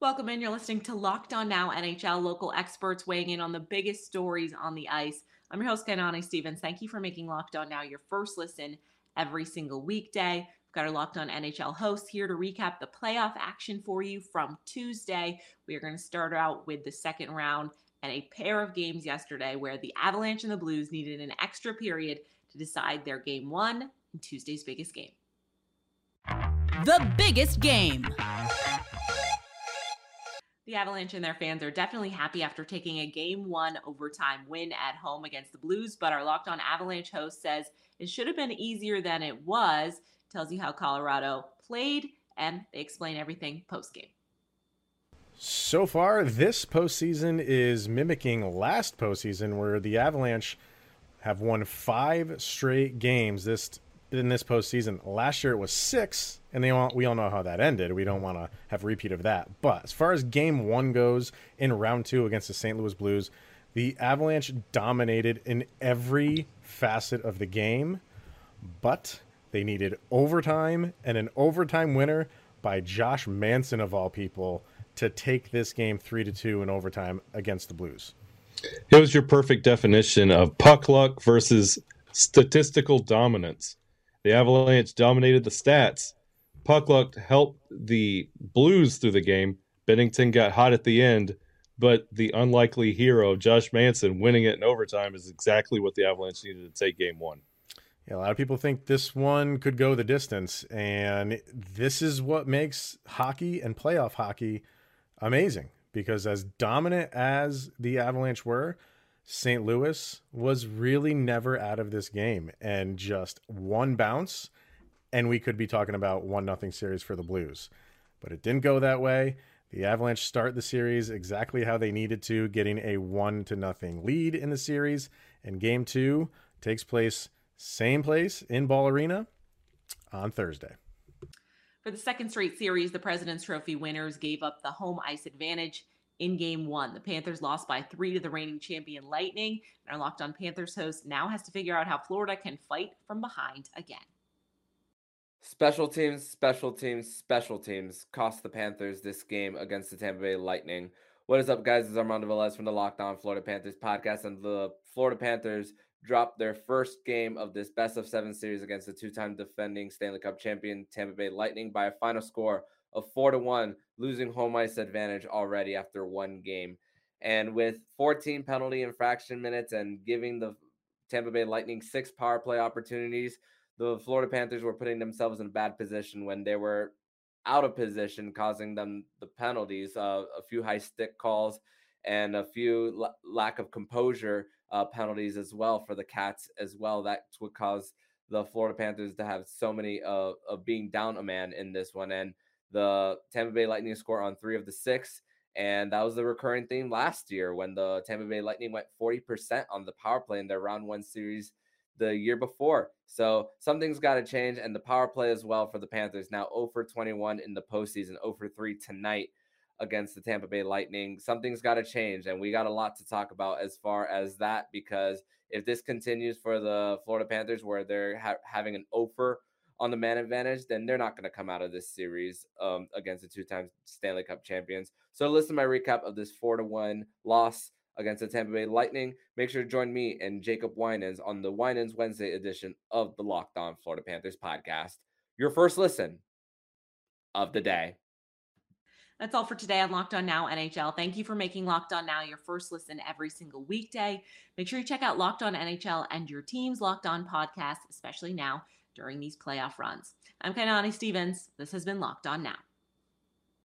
Welcome in. You're listening to Locked On Now NHL, local experts weighing in on the biggest stories on the ice. I'm your host, Kainani Stevens. Thank you for making Locked On Now your first listen every single weekday. We've got our Locked On NHL host here to recap the playoff action for you from Tuesday. We are going to start out with the second round and a pair of games yesterday where the Avalanche and the Blues needed an extra period to decide their game one in Tuesday's biggest game. The biggest game. The Avalanche and their fans are definitely happy after taking a game one overtime win at home against the Blues, but our Locked On Avalanche host says it should have been easier than it was. Tells you how Colorado played, and they explain everything post game. So far, this postseason is mimicking last postseason, where the Avalanche have won five straight games this in this postseason. Last year it was six, and they all, we all know how that ended. We don't want to have a repeat of that. But as far as game one goes in round two against the St. Louis Blues, the Avalanche dominated in every facet of the game, but they needed overtime and an overtime winner by Josh Manson of all people to take this game three to two in overtime against the Blues. It was your perfect definition of puck luck versus statistical dominance. The Avalanche dominated the stats. Puck luck helped the Blues through the game. Binnington got hot at the end, but the unlikely hero, Josh Manson, winning it in overtime is exactly what the Avalanche needed to take game one. Yeah, a lot of people think this one could go the distance, and this is what makes hockey and playoff hockey amazing because as dominant as the Avalanche were, St. Louis was really never out of this game and just one bounce and we could be talking about one nothing series for the Blues. But it didn't go that way. The Avalanche start the series exactly how they needed to, getting a one to nothing lead in the series. And game two takes place same place in Ball Arena on Thursday. For the second straight series, the President's Trophy winners gave up the home ice advantage in game one. The Panthers lost by three to the reigning champion Lightning, and our Locked On Panthers host now has to figure out how Florida can fight from behind again. Special teams, special teams, special teams cost the Panthers this game against the Tampa Bay Lightning. What is up, guys? Is Armando Velez from the Locked On Florida Panthers podcast, and the Florida Panthers dropped their first game of this best of seven series against the two-time defending Stanley Cup champion Tampa Bay Lightning by a final score of four to one, losing home ice advantage already after one game. And with 14 penalty infraction minutes and giving the Tampa Bay Lightning six power play opportunities, the Florida Panthers were putting themselves in a bad position when they were out of position, causing them the penalties, uh, a few high stick calls, and a few l- lack of composure uh, penalties as well for the Cats as well. That's what caused the Florida Panthers to have so many uh, of being down a man in this one. And the Tampa Bay Lightning score on three of the six. And that was the recurring theme last year when the Tampa Bay Lightning went 40% on the power play in their round one series the year before. So something's got to change. And the power play as well for the Panthers now 0 for 21 in the postseason, 0 for 3 tonight against the Tampa Bay Lightning. Something's got to change. And we got a lot to talk about as far as that because if this continues for the Florida Panthers where they're ha- having an 0 for on the man advantage, then they're not going to come out of this series um, against the two-time Stanley Cup champions. So listen to my recap of this four to one loss against the Tampa Bay Lightning. Make sure to join me and Jacob Winans on the Winans Wednesday edition of the Locked On Florida Panthers podcast. Your first listen of the day. That's all for today on Locked On Now NHL. Thank you for making Locked On Now your first listen every single weekday. Make sure you check out Locked On NHL and your team's Locked On podcast, especially now during these playoff runs. I'm Kainani Stevens. This has been Locked On Now.